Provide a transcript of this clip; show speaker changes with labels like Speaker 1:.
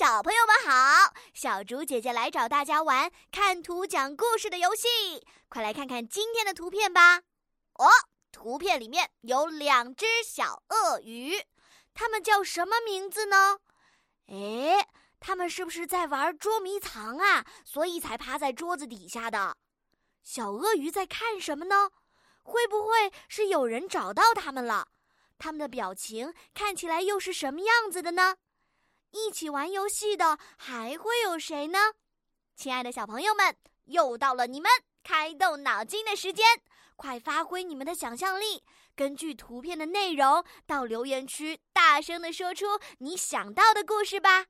Speaker 1: 小朋友们好，小竹姐姐来找大家玩看图讲故事的游戏，快来看看今天的图片吧。哦，图片里面有两只小鳄鱼，它们叫什么名字呢？哎，它们是不是在玩捉迷藏啊？所以才趴在桌子底下的。小鳄鱼在看什么呢？会不会是有人找到它们了？它们的表情看起来又是什么样子的呢？一起玩游戏的还会有谁呢？亲爱的小朋友们，又到了你们开动脑筋的时间，快发挥你们的想象力，根据图片的内容到留言区大声的说出你想到的故事吧。